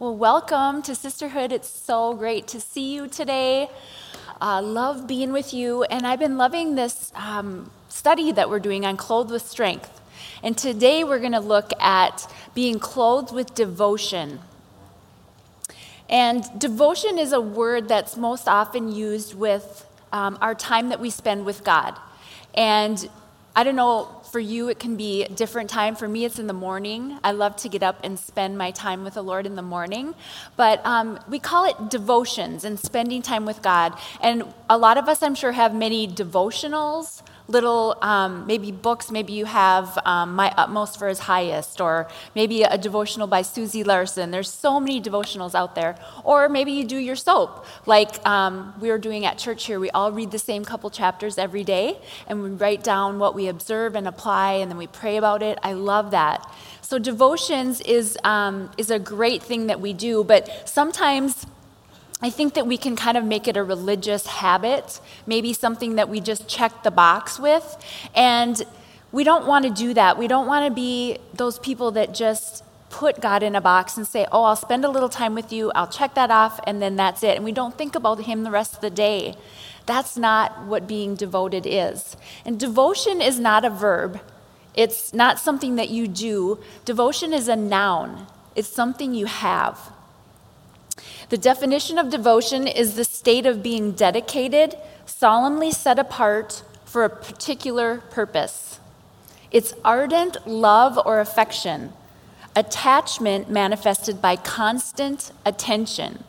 Well, welcome to Sisterhood. It's so great to see you today. Uh, love being with you. And I've been loving this um, study that we're doing on Clothed with Strength. And today we're going to look at being clothed with devotion. And devotion is a word that's most often used with um, our time that we spend with God. And I don't know, for you, it can be a different time. For me, it's in the morning. I love to get up and spend my time with the Lord in the morning. But um, we call it devotions and spending time with God. And a lot of us, I'm sure, have many devotionals little um, maybe books. Maybe you have um, My Utmost for His Highest, or maybe a devotional by Susie Larson. There's so many devotionals out there. Or maybe you do your soap, like um, we are doing at church here. We all read the same couple chapters every day, and we write down what we observe and apply, and then we pray about it. I love that. So devotions is um, is a great thing that we do, but sometimes I think that we can kind of make it a religious habit, maybe something that we just check the box with. And we don't want to do that. We don't want to be those people that just put God in a box and say, oh, I'll spend a little time with you, I'll check that off, and then that's it. And we don't think about Him the rest of the day. That's not what being devoted is. And devotion is not a verb, it's not something that you do. Devotion is a noun, it's something you have. The definition of devotion is the state of being dedicated, solemnly set apart for a particular purpose. It's ardent love or affection, attachment manifested by constant attention.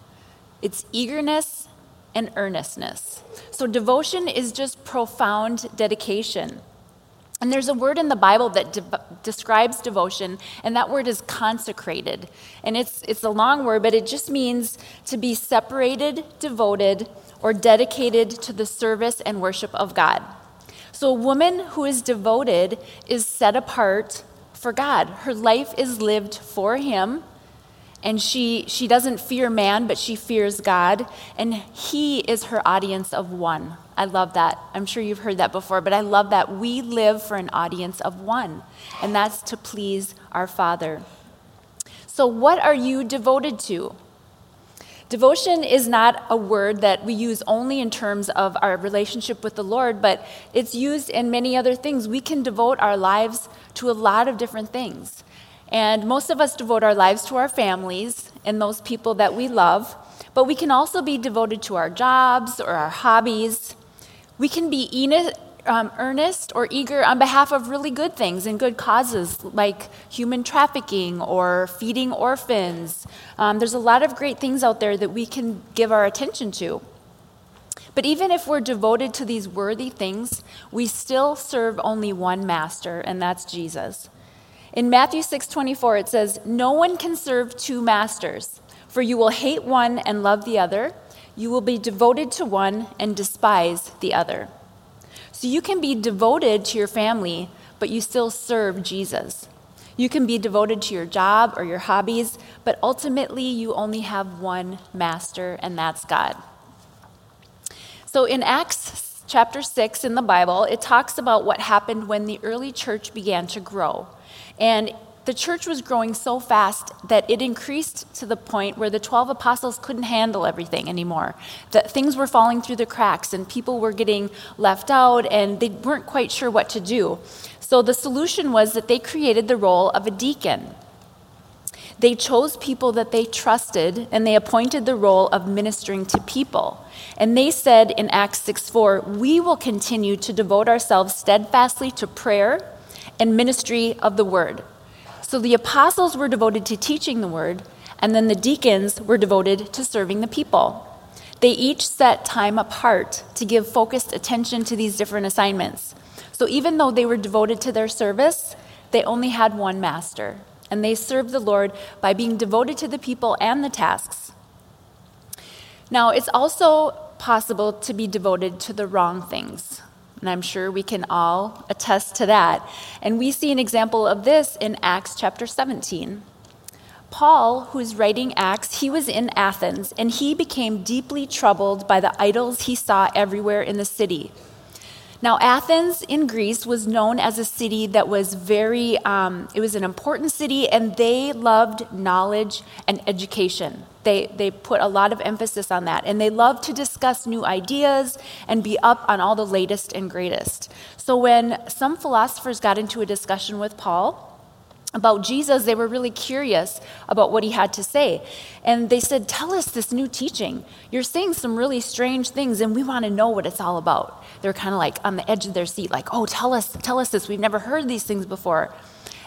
It's eagerness and earnestness. So, devotion is just profound dedication. And there's a word in the Bible that de- describes devotion, and that word is consecrated. And it's, it's a long word, but it just means to be separated, devoted, or dedicated to the service and worship of God. So a woman who is devoted is set apart for God. Her life is lived for Him, and she, she doesn't fear man, but she fears God, and He is her audience of one. I love that. I'm sure you've heard that before, but I love that we live for an audience of one, and that's to please our Father. So, what are you devoted to? Devotion is not a word that we use only in terms of our relationship with the Lord, but it's used in many other things. We can devote our lives to a lot of different things. And most of us devote our lives to our families and those people that we love, but we can also be devoted to our jobs or our hobbies. We can be um, earnest or eager on behalf of really good things and good causes like human trafficking or feeding orphans. Um, there's a lot of great things out there that we can give our attention to. But even if we're devoted to these worthy things, we still serve only one master, and that's Jesus. In Matthew 6:24 it says, "No one can serve two masters, for you will hate one and love the other, you will be devoted to one and despise the other. So you can be devoted to your family, but you still serve Jesus. You can be devoted to your job or your hobbies, but ultimately you only have one master, and that's God. So in Acts chapter 6 in the Bible, it talks about what happened when the early church began to grow. And the church was growing so fast that it increased to the point where the 12 apostles couldn't handle everything anymore. That things were falling through the cracks and people were getting left out and they weren't quite sure what to do. So the solution was that they created the role of a deacon. They chose people that they trusted and they appointed the role of ministering to people. And they said in Acts 6 4, we will continue to devote ourselves steadfastly to prayer and ministry of the word. So the apostles were devoted to teaching the word, and then the deacons were devoted to serving the people. They each set time apart to give focused attention to these different assignments. So even though they were devoted to their service, they only had one master, and they served the Lord by being devoted to the people and the tasks. Now, it's also possible to be devoted to the wrong things. And I'm sure we can all attest to that. And we see an example of this in Acts chapter 17. Paul, who's writing Acts, he was in Athens and he became deeply troubled by the idols he saw everywhere in the city. Now, Athens in Greece was known as a city that was very, um, it was an important city, and they loved knowledge and education. They, they put a lot of emphasis on that, and they loved to discuss new ideas and be up on all the latest and greatest. So, when some philosophers got into a discussion with Paul, about Jesus, they were really curious about what he had to say. And they said, Tell us this new teaching. You're saying some really strange things, and we want to know what it's all about. They're kind of like on the edge of their seat, like, Oh, tell us, tell us this. We've never heard these things before.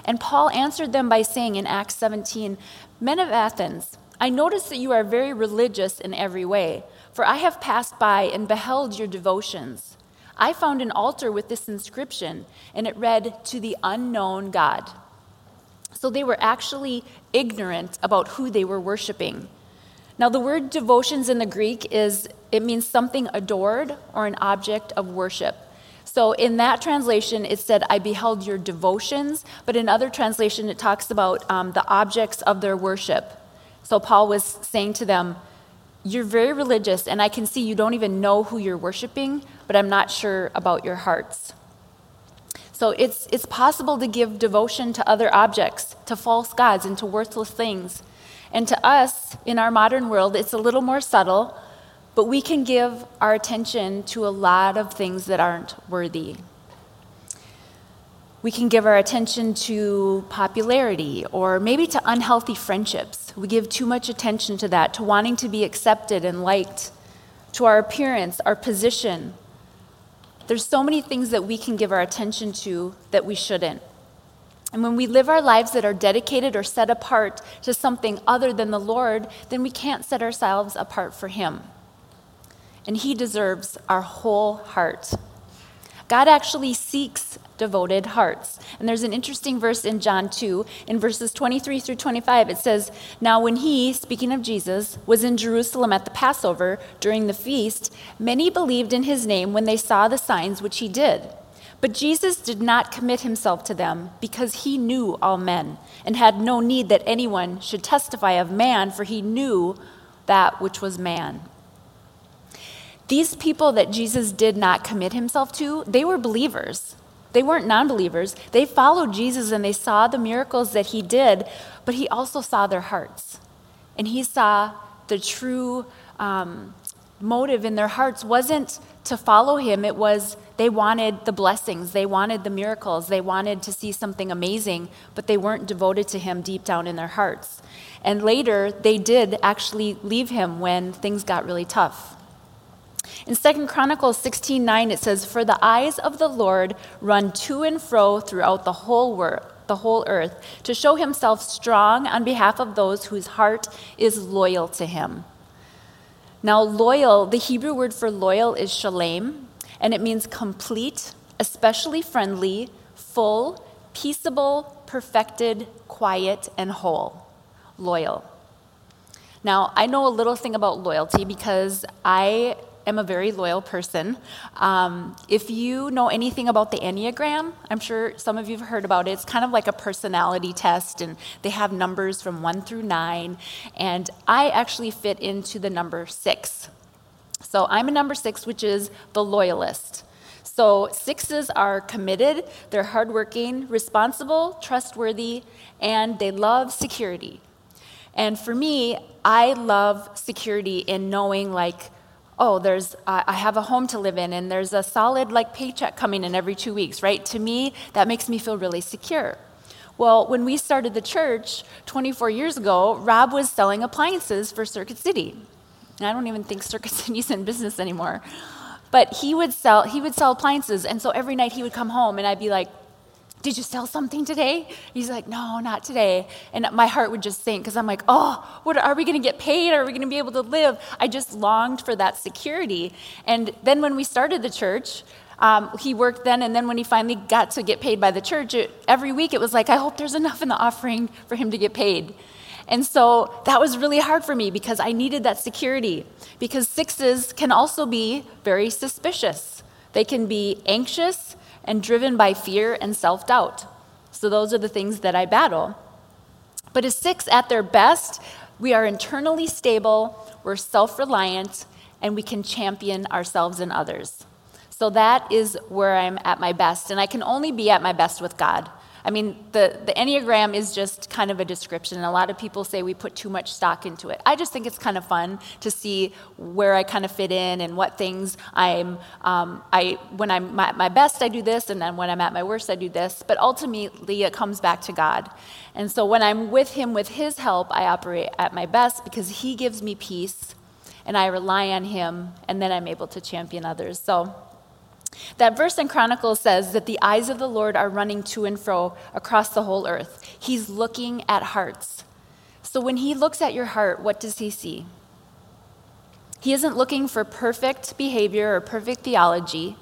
And Paul answered them by saying in Acts 17, Men of Athens, I notice that you are very religious in every way, for I have passed by and beheld your devotions. I found an altar with this inscription, and it read, To the unknown God. So they were actually ignorant about who they were worshiping. Now, the word devotions in the Greek is, it means something adored or an object of worship. So in that translation, it said, I beheld your devotions, but in other translation, it talks about um, the objects of their worship. So Paul was saying to them, You're very religious, and I can see you don't even know who you're worshiping, but I'm not sure about your hearts. So it's, it's possible to give devotion to other objects, to false gods, and to worthless things. And to us, in our modern world, it's a little more subtle, but we can give our attention to a lot of things that aren't worthy. We can give our attention to popularity or maybe to unhealthy friendships. We give too much attention to that, to wanting to be accepted and liked, to our appearance, our position, there's so many things that we can give our attention to that we shouldn't. And when we live our lives that are dedicated or set apart to something other than the Lord, then we can't set ourselves apart for Him. And He deserves our whole heart. God actually seeks devoted hearts. And there's an interesting verse in John 2, in verses 23 through 25. It says, Now when he, speaking of Jesus, was in Jerusalem at the Passover during the feast, many believed in his name when they saw the signs which he did. But Jesus did not commit himself to them because he knew all men and had no need that anyone should testify of man, for he knew that which was man. These people that Jesus did not commit himself to, they were believers. They weren't non believers. They followed Jesus and they saw the miracles that he did, but he also saw their hearts. And he saw the true um, motive in their hearts wasn't to follow him, it was they wanted the blessings, they wanted the miracles, they wanted to see something amazing, but they weren't devoted to him deep down in their hearts. And later, they did actually leave him when things got really tough. In 2 Chronicles 16:9 it says for the eyes of the Lord run to and fro throughout the whole world the whole earth to show himself strong on behalf of those whose heart is loyal to him. Now loyal, the Hebrew word for loyal is shalem and it means complete, especially friendly, full, peaceable, perfected, quiet and whole. Loyal. Now, I know a little thing about loyalty because I am a very loyal person. Um, if you know anything about the Enneagram, I'm sure some of you have heard about it. It's kind of like a personality test, and they have numbers from one through nine. And I actually fit into the number six. So I'm a number six, which is the loyalist. So sixes are committed, they're hardworking, responsible, trustworthy, and they love security. And for me, I love security in knowing, like, oh, there's, uh, I have a home to live in and there's a solid like paycheck coming in every two weeks, right? To me, that makes me feel really secure. Well, when we started the church 24 years ago, Rob was selling appliances for Circuit City. And I don't even think Circuit City's in business anymore. But he would sell he would sell appliances and so every night he would come home and I'd be like, did you sell something today? He's like, no, not today. And my heart would just sink because I'm like, oh, what are we going to get paid? Are we going to be able to live? I just longed for that security. And then when we started the church, um, he worked then, and then when he finally got to get paid by the church, it, every week it was like, I hope there's enough in the offering for him to get paid. And so that was really hard for me because I needed that security. Because sixes can also be very suspicious, they can be anxious and driven by fear and self doubt. So, those are the things that I battle. But as six at their best, we are internally stable, we're self reliant, and we can champion ourselves and others. So that is where I'm at my best. And I can only be at my best with God. I mean, the, the Enneagram is just kind of a description. And a lot of people say we put too much stock into it. I just think it's kind of fun to see where I kind of fit in and what things I'm, um, I, when I'm at my best, I do this, and then when I'm at my worst, I do this. But ultimately, it comes back to God. And so when I'm with Him with His help, I operate at my best because He gives me peace and I rely on Him, and then I'm able to champion others. So, that verse in Chronicles says that the eyes of the Lord are running to and fro across the whole earth. He's looking at hearts. So when he looks at your heart, what does he see? He isn't looking for perfect behavior or perfect theology.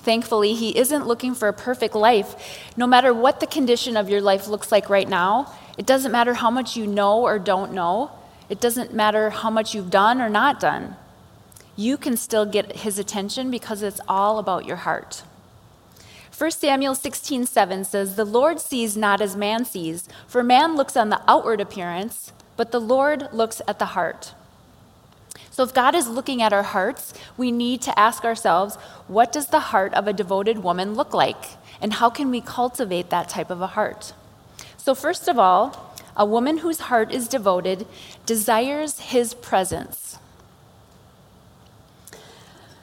Thankfully, he isn't looking for a perfect life. No matter what the condition of your life looks like right now, it doesn't matter how much you know or don't know, it doesn't matter how much you've done or not done you can still get his attention because it's all about your heart. 1 Samuel 16, 7 says, The Lord sees not as man sees, for man looks on the outward appearance, but the Lord looks at the heart. So if God is looking at our hearts, we need to ask ourselves, what does the heart of a devoted woman look like? And how can we cultivate that type of a heart? So, first of all, a woman whose heart is devoted desires his presence.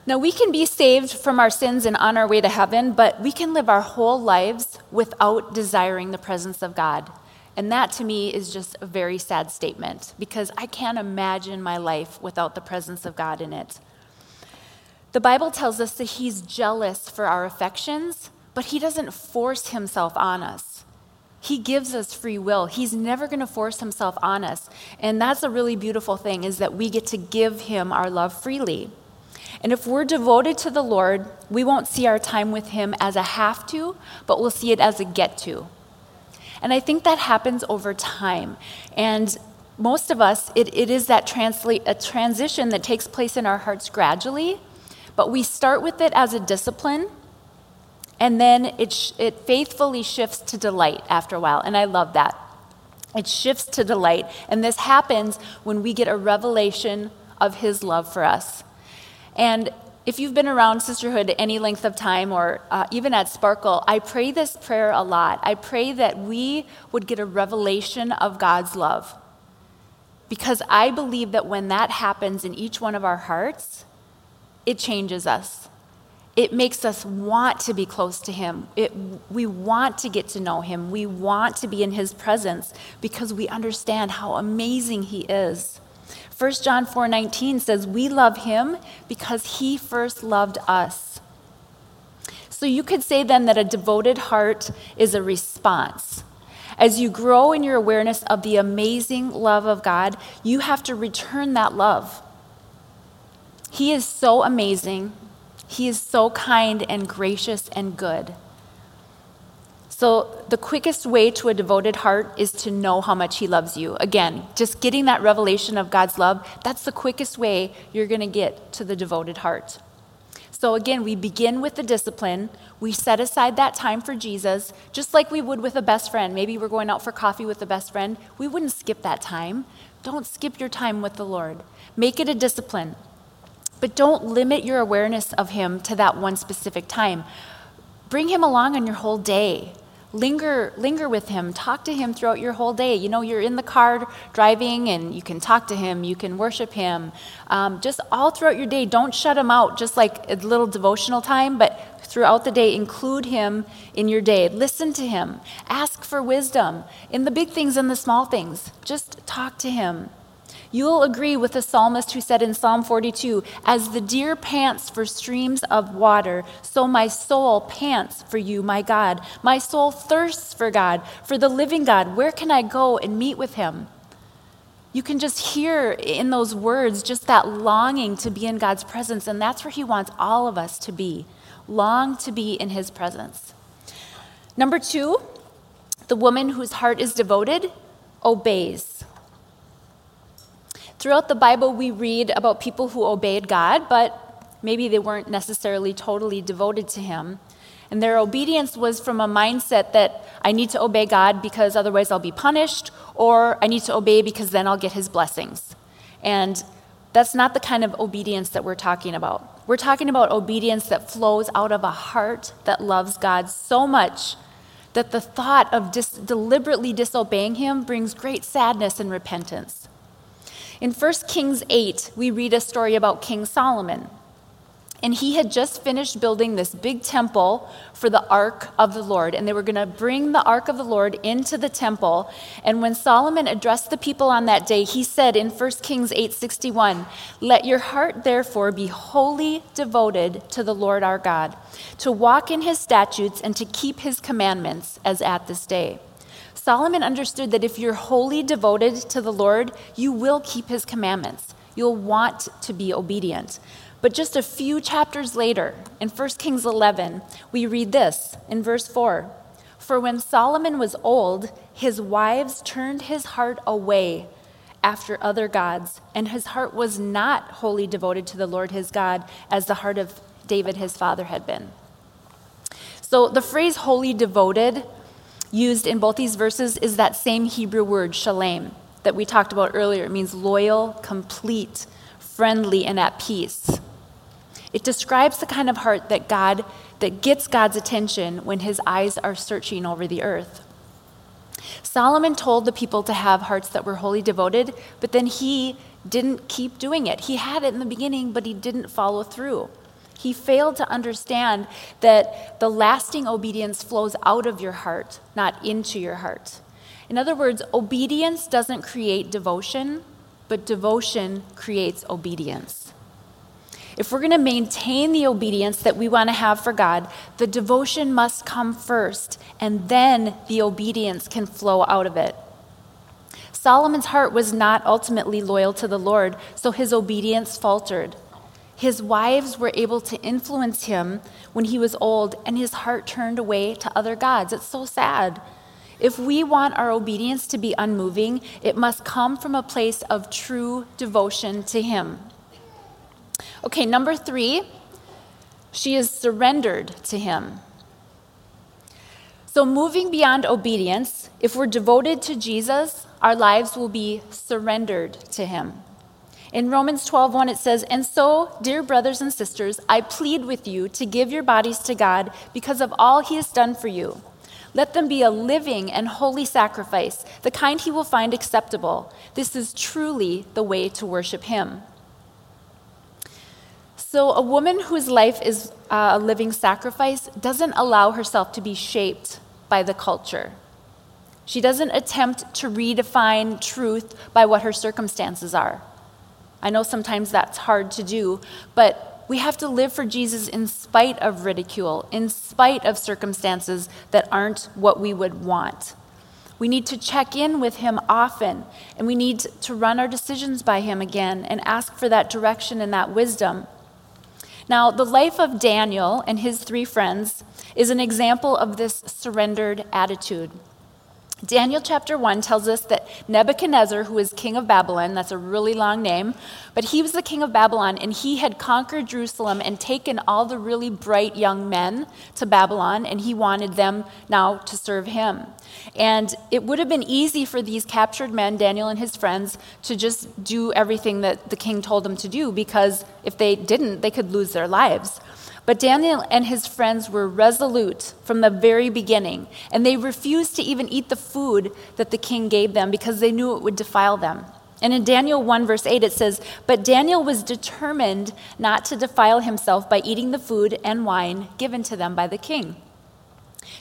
Now, we can be saved from our sins and on our way to heaven, but we can live our whole lives without desiring the presence of God. And that to me is just a very sad statement because I can't imagine my life without the presence of God in it. The Bible tells us that He's jealous for our affections, but He doesn't force Himself on us. He gives us free will. He's never going to force himself on us. And that's a really beautiful thing is that we get to give him our love freely. And if we're devoted to the Lord, we won't see our time with Him as a have to, but we'll see it as a get to. And I think that happens over time. And most of us, it, it is that translate, a transition that takes place in our hearts gradually, but we start with it as a discipline, and then it, sh- it faithfully shifts to delight after a while. And I love that. It shifts to delight. And this happens when we get a revelation of His love for us. And if you've been around sisterhood any length of time or uh, even at Sparkle, I pray this prayer a lot. I pray that we would get a revelation of God's love. Because I believe that when that happens in each one of our hearts, it changes us. It makes us want to be close to Him. It, we want to get to know Him. We want to be in His presence because we understand how amazing He is. 1 John 4:19 says we love him because he first loved us. So you could say then that a devoted heart is a response. As you grow in your awareness of the amazing love of God, you have to return that love. He is so amazing. He is so kind and gracious and good. So, the quickest way to a devoted heart is to know how much He loves you. Again, just getting that revelation of God's love, that's the quickest way you're going to get to the devoted heart. So, again, we begin with the discipline. We set aside that time for Jesus, just like we would with a best friend. Maybe we're going out for coffee with a best friend. We wouldn't skip that time. Don't skip your time with the Lord. Make it a discipline. But don't limit your awareness of Him to that one specific time. Bring Him along on your whole day linger linger with him. Talk to him throughout your whole day. You know you're in the car driving and you can talk to him. You can worship him. Um, just all throughout your day don't shut him out just like a little devotional time but throughout the day include him in your day. Listen to him. Ask for wisdom in the big things and the small things. Just talk to him You'll agree with the psalmist who said in Psalm 42 As the deer pants for streams of water, so my soul pants for you, my God. My soul thirsts for God, for the living God. Where can I go and meet with him? You can just hear in those words just that longing to be in God's presence, and that's where He wants all of us to be long to be in His presence. Number two, the woman whose heart is devoted obeys. Throughout the Bible, we read about people who obeyed God, but maybe they weren't necessarily totally devoted to Him. And their obedience was from a mindset that I need to obey God because otherwise I'll be punished, or I need to obey because then I'll get His blessings. And that's not the kind of obedience that we're talking about. We're talking about obedience that flows out of a heart that loves God so much that the thought of dis- deliberately disobeying Him brings great sadness and repentance. In 1 Kings 8, we read a story about King Solomon. And he had just finished building this big temple for the ark of the Lord. And they were going to bring the ark of the Lord into the temple. And when Solomon addressed the people on that day, he said in 1 Kings 8:61, "Let your heart therefore be wholly devoted to the Lord our God, to walk in his statutes and to keep his commandments as at this day." Solomon understood that if you're wholly devoted to the Lord, you will keep his commandments. You'll want to be obedient. But just a few chapters later, in 1 Kings 11, we read this in verse 4 For when Solomon was old, his wives turned his heart away after other gods, and his heart was not wholly devoted to the Lord his God as the heart of David his father had been. So the phrase wholly devoted used in both these verses is that same Hebrew word, shalem, that we talked about earlier. It means loyal, complete, friendly, and at peace. It describes the kind of heart that God that gets God's attention when his eyes are searching over the earth. Solomon told the people to have hearts that were wholly devoted, but then he didn't keep doing it. He had it in the beginning, but he didn't follow through. He failed to understand that the lasting obedience flows out of your heart, not into your heart. In other words, obedience doesn't create devotion, but devotion creates obedience. If we're going to maintain the obedience that we want to have for God, the devotion must come first, and then the obedience can flow out of it. Solomon's heart was not ultimately loyal to the Lord, so his obedience faltered. His wives were able to influence him when he was old, and his heart turned away to other gods. It's so sad. If we want our obedience to be unmoving, it must come from a place of true devotion to him. Okay, number three, she is surrendered to him. So, moving beyond obedience, if we're devoted to Jesus, our lives will be surrendered to him. In Romans 12:1 it says, "And so, dear brothers and sisters, I plead with you to give your bodies to God because of all he has done for you. Let them be a living and holy sacrifice, the kind he will find acceptable. This is truly the way to worship him." So, a woman whose life is uh, a living sacrifice doesn't allow herself to be shaped by the culture. She doesn't attempt to redefine truth by what her circumstances are. I know sometimes that's hard to do, but we have to live for Jesus in spite of ridicule, in spite of circumstances that aren't what we would want. We need to check in with Him often, and we need to run our decisions by Him again and ask for that direction and that wisdom. Now, the life of Daniel and his three friends is an example of this surrendered attitude. Daniel chapter 1 tells us that Nebuchadnezzar, who was king of Babylon, that's a really long name, but he was the king of Babylon, and he had conquered Jerusalem and taken all the really bright young men to Babylon, and he wanted them now to serve him. And it would have been easy for these captured men, Daniel and his friends, to just do everything that the king told them to do, because if they didn't, they could lose their lives. But Daniel and his friends were resolute from the very beginning, and they refused to even eat the food that the king gave them because they knew it would defile them. And in Daniel 1, verse 8, it says, But Daniel was determined not to defile himself by eating the food and wine given to them by the king.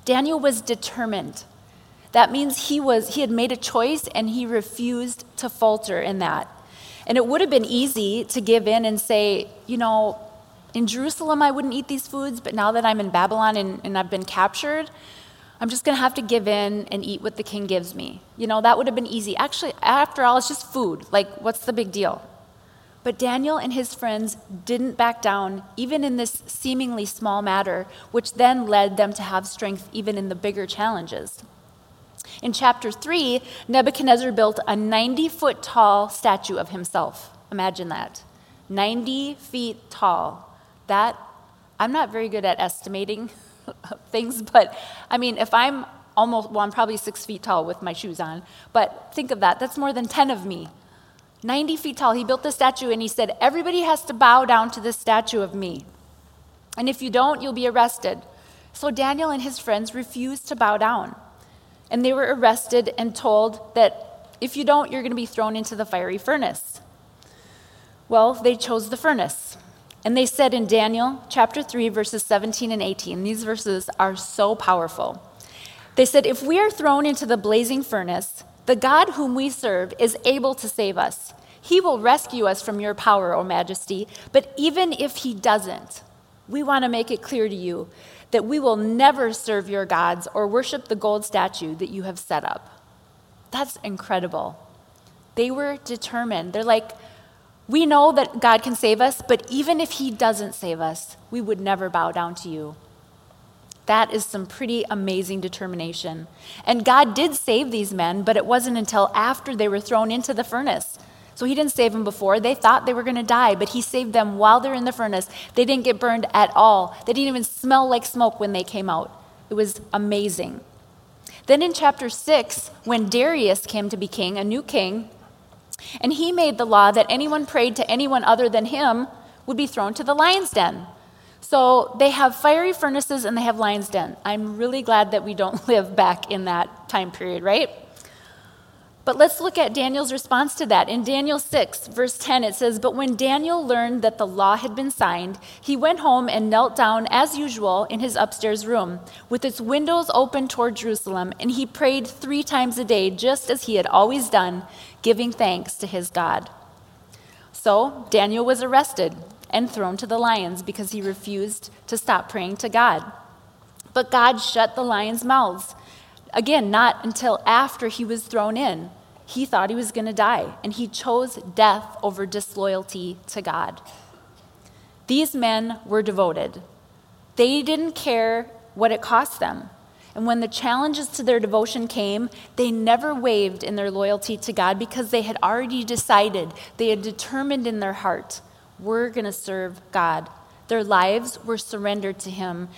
Daniel was determined. That means he, was, he had made a choice and he refused to falter in that. And it would have been easy to give in and say, you know, in Jerusalem, I wouldn't eat these foods, but now that I'm in Babylon and, and I've been captured, I'm just going to have to give in and eat what the king gives me. You know, that would have been easy. Actually, after all, it's just food. Like, what's the big deal? But Daniel and his friends didn't back down, even in this seemingly small matter, which then led them to have strength even in the bigger challenges. In chapter 3, Nebuchadnezzar built a 90 foot tall statue of himself. Imagine that 90 feet tall. That, I'm not very good at estimating things, but I mean, if I'm almost, well, I'm probably six feet tall with my shoes on, but think of that. That's more than 10 of me. 90 feet tall. He built the statue and he said, Everybody has to bow down to this statue of me. And if you don't, you'll be arrested. So Daniel and his friends refused to bow down. And they were arrested and told that if you don't, you're going to be thrown into the fiery furnace. Well, they chose the furnace. And they said in Daniel chapter 3, verses 17 and 18, these verses are so powerful. They said, If we are thrown into the blazing furnace, the God whom we serve is able to save us. He will rescue us from your power, O majesty. But even if he doesn't, we want to make it clear to you that we will never serve your gods or worship the gold statue that you have set up. That's incredible. They were determined. They're like, we know that God can save us, but even if He doesn't save us, we would never bow down to you. That is some pretty amazing determination. And God did save these men, but it wasn't until after they were thrown into the furnace. So He didn't save them before. They thought they were going to die, but He saved them while they're in the furnace. They didn't get burned at all, they didn't even smell like smoke when they came out. It was amazing. Then in chapter 6, when Darius came to be king, a new king, and he made the law that anyone prayed to anyone other than him would be thrown to the lion's den. So they have fiery furnaces and they have lion's den. I'm really glad that we don't live back in that time period, right? But let's look at Daniel's response to that. In Daniel 6, verse 10, it says, But when Daniel learned that the law had been signed, he went home and knelt down as usual in his upstairs room, with its windows open toward Jerusalem, and he prayed three times a day, just as he had always done, giving thanks to his God. So Daniel was arrested and thrown to the lions because he refused to stop praying to God. But God shut the lions' mouths Again, not until after he was thrown in. He thought he was going to die, and he chose death over disloyalty to God. These men were devoted. They didn't care what it cost them. And when the challenges to their devotion came, they never wavered in their loyalty to God because they had already decided, they had determined in their heart, we're going to serve God. Their lives were surrendered to Him.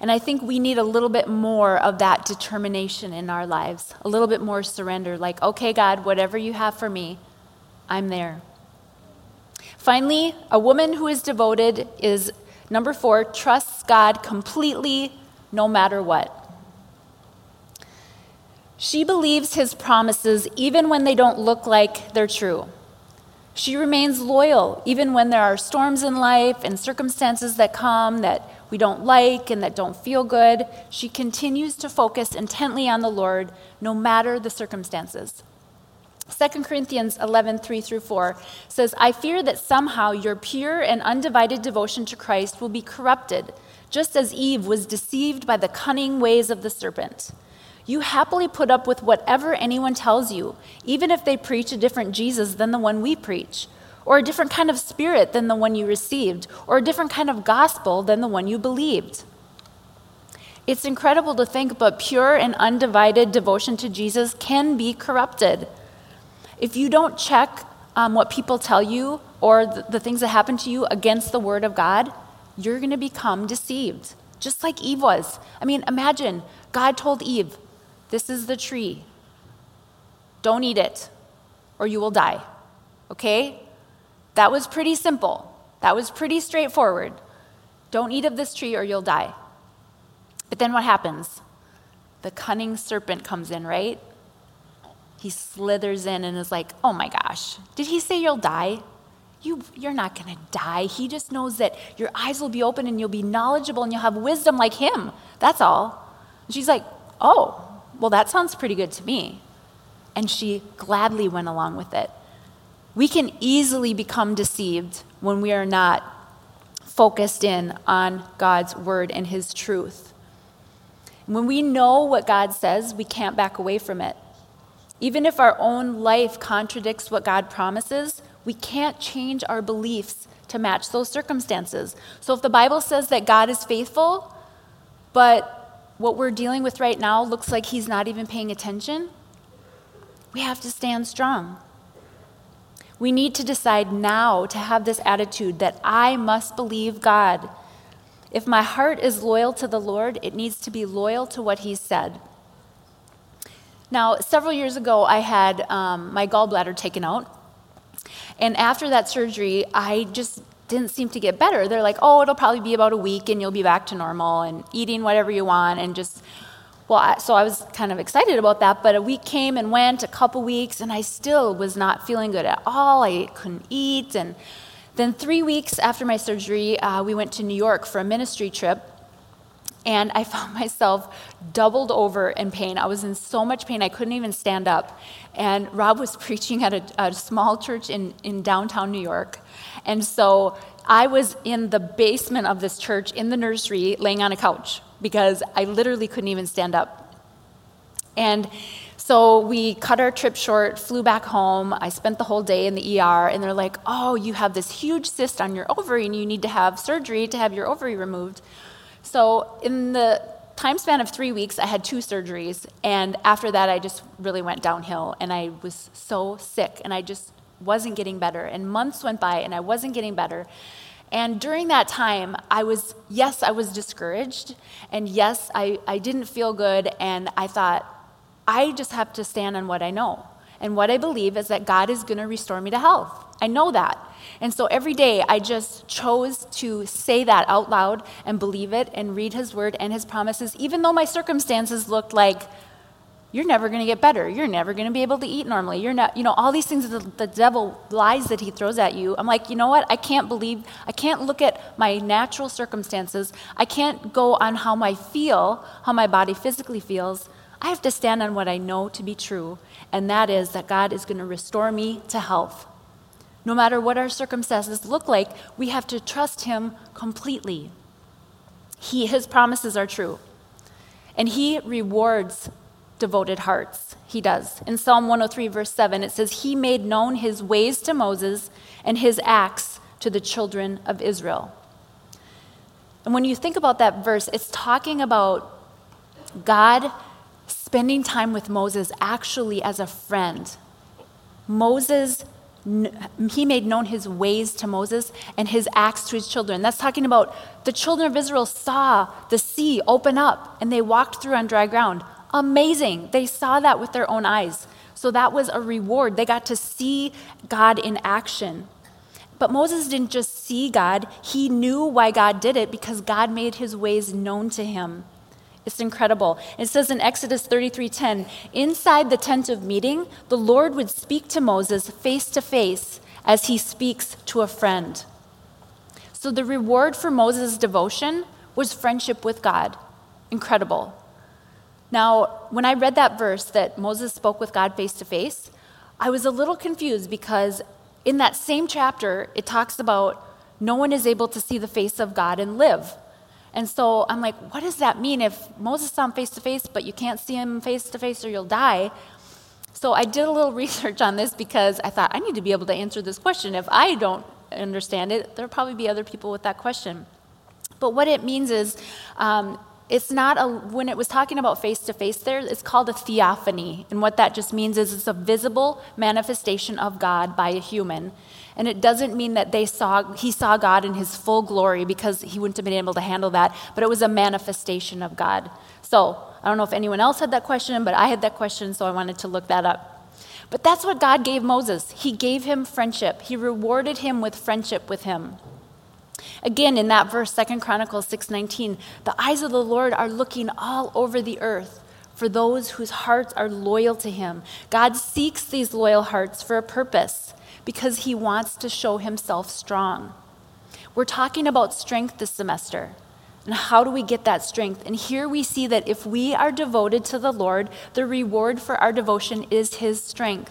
And I think we need a little bit more of that determination in our lives, a little bit more surrender, like, okay, God, whatever you have for me, I'm there. Finally, a woman who is devoted is number four, trusts God completely no matter what. She believes his promises even when they don't look like they're true. She remains loyal even when there are storms in life and circumstances that come that we don't like and that don't feel good, she continues to focus intently on the Lord no matter the circumstances. 2 Corinthians 11, 3 through 4 says, I fear that somehow your pure and undivided devotion to Christ will be corrupted, just as Eve was deceived by the cunning ways of the serpent. You happily put up with whatever anyone tells you, even if they preach a different Jesus than the one we preach or a different kind of spirit than the one you received, or a different kind of gospel than the one you believed. It's incredible to think, but pure and undivided devotion to Jesus can be corrupted. If you don't check um, what people tell you or the, the things that happen to you against the Word of God, you're going to become deceived, just like Eve was. I mean, imagine God told Eve, This is the tree. Don't eat it, or you will die. Okay? That was pretty simple. That was pretty straightforward. Don't eat of this tree or you'll die. But then what happens? The cunning serpent comes in, right? He slithers in and is like, oh my gosh, did he say you'll die? You, you're not going to die. He just knows that your eyes will be open and you'll be knowledgeable and you'll have wisdom like him. That's all. And she's like, oh, well, that sounds pretty good to me. And she gladly went along with it. We can easily become deceived when we are not focused in on God's word and his truth. When we know what God says, we can't back away from it. Even if our own life contradicts what God promises, we can't change our beliefs to match those circumstances. So if the Bible says that God is faithful, but what we're dealing with right now looks like he's not even paying attention, we have to stand strong. We need to decide now to have this attitude that I must believe God. If my heart is loyal to the Lord, it needs to be loyal to what He said. Now, several years ago, I had um, my gallbladder taken out. And after that surgery, I just didn't seem to get better. They're like, oh, it'll probably be about a week and you'll be back to normal and eating whatever you want and just, well, I, so I was kind of excited about that. But a week came and went, a couple weeks, and I still was not feeling good at all. I couldn't eat. And then three weeks after my surgery, uh, we went to New York for a ministry trip. And I found myself doubled over in pain. I was in so much pain, I couldn't even stand up. And Rob was preaching at a, a small church in, in downtown New York. And so I was in the basement of this church in the nursery laying on a couch because I literally couldn't even stand up. And so we cut our trip short, flew back home. I spent the whole day in the ER, and they're like, oh, you have this huge cyst on your ovary, and you need to have surgery to have your ovary removed. So, in the time span of three weeks, I had two surgeries, and after that, I just really went downhill, and I was so sick, and I just wasn't getting better. And months went by, and I wasn't getting better. And during that time, I was, yes, I was discouraged, and yes, I, I didn't feel good, and I thought, I just have to stand on what I know. And what I believe is that God is going to restore me to health. I know that. And so every day I just chose to say that out loud and believe it and read His word and His promises, even though my circumstances looked like, you're never going to get better. You're never going to be able to eat normally. You're not, you know, all these things that the, the devil lies that he throws at you. I'm like, you know what? I can't believe, I can't look at my natural circumstances. I can't go on how I feel, how my body physically feels. I have to stand on what I know to be true, and that is that God is going to restore me to health. No matter what our circumstances look like, we have to trust Him completely. He, his promises are true. And He rewards devoted hearts. He does. In Psalm 103, verse 7, it says, He made known His ways to Moses and His acts to the children of Israel. And when you think about that verse, it's talking about God spending time with Moses actually as a friend. Moses, he made known his ways to Moses and his acts to his children. That's talking about the children of Israel saw the sea open up and they walked through on dry ground. Amazing. They saw that with their own eyes. So that was a reward. They got to see God in action. But Moses didn't just see God, he knew why God did it because God made his ways known to him. It's incredible. It says in Exodus 33:10, inside the tent of meeting, the Lord would speak to Moses face to face as he speaks to a friend. So the reward for Moses' devotion was friendship with God. Incredible. Now, when I read that verse that Moses spoke with God face to face, I was a little confused because in that same chapter, it talks about no one is able to see the face of God and live. And so I'm like, what does that mean if Moses saw him face to face, but you can't see him face to face or you'll die? So I did a little research on this because I thought I need to be able to answer this question. If I don't understand it, there'll probably be other people with that question. But what it means is, um, it's not a, when it was talking about face to face there, it's called a theophany. And what that just means is it's a visible manifestation of God by a human. And it doesn't mean that they saw, he saw God in his full glory because he wouldn't have been able to handle that, but it was a manifestation of God. So I don't know if anyone else had that question, but I had that question, so I wanted to look that up. But that's what God gave Moses. He gave him friendship, he rewarded him with friendship with him. Again, in that verse, 2 Chronicles 6:19, the eyes of the Lord are looking all over the earth for those whose hearts are loyal to him. God seeks these loyal hearts for a purpose because he wants to show himself strong. We're talking about strength this semester. And how do we get that strength? And here we see that if we are devoted to the Lord, the reward for our devotion is his strength.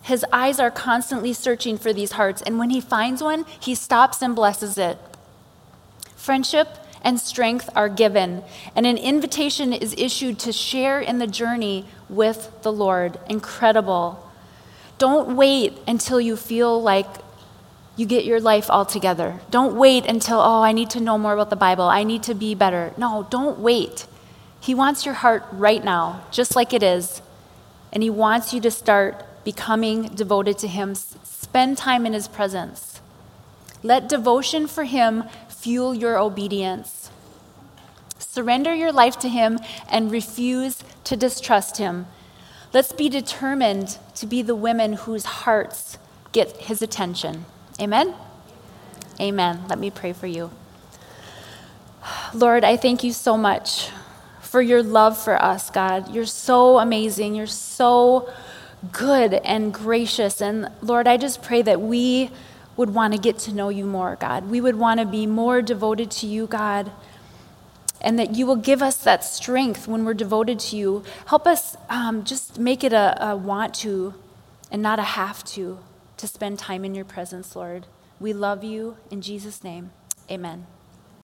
His eyes are constantly searching for these hearts, and when he finds one, he stops and blesses it. Friendship and strength are given, and an invitation is issued to share in the journey with the Lord. Incredible. Don't wait until you feel like you get your life all together. Don't wait until, oh, I need to know more about the Bible. I need to be better. No, don't wait. He wants your heart right now, just like it is. And He wants you to start becoming devoted to Him. Spend time in His presence. Let devotion for Him fuel your obedience. Surrender your life to Him and refuse to distrust Him Let's be determined to be the women whose hearts get his attention. Amen? Amen. Let me pray for you. Lord, I thank you so much for your love for us, God. You're so amazing. You're so good and gracious. And Lord, I just pray that we would want to get to know you more, God. We would want to be more devoted to you, God. And that you will give us that strength when we're devoted to you. Help us um, just make it a, a want to and not a have to to spend time in your presence, Lord. We love you. In Jesus' name, amen.